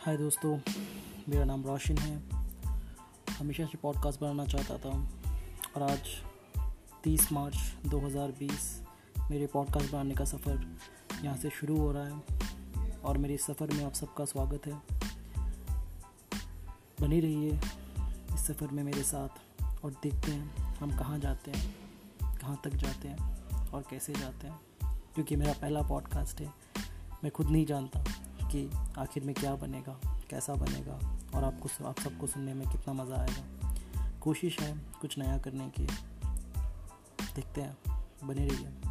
हाय दोस्तों, मेरा नाम रोशन है। हमेशा से पॉडकास्ट बनाना चाहता था। और आज 30 मार्च 2020 मेरे पॉडकास्ट बनाने का सफ़र यहाँ से शुरू हो रहा है। और मेरे सफ़र में आप सबका स्वागत है। बनी रहिए इस सफ़र में मेरे साथ और देखते हैं हम कहाँ जाते हैं, कहाँ तक जाते हैं और कैसे जाते हैं। क्योंकि मेरा पहला पॉडकास्ट है, मैं खुद नहीं जानता। कि आखिर में क्या बनेगा, कैसा बनेगा और आपको आप सबको सुनने में कितना मज़ा आएगा। कोशिश है कुछ नया करने की। देखते हैं, बने रहिए।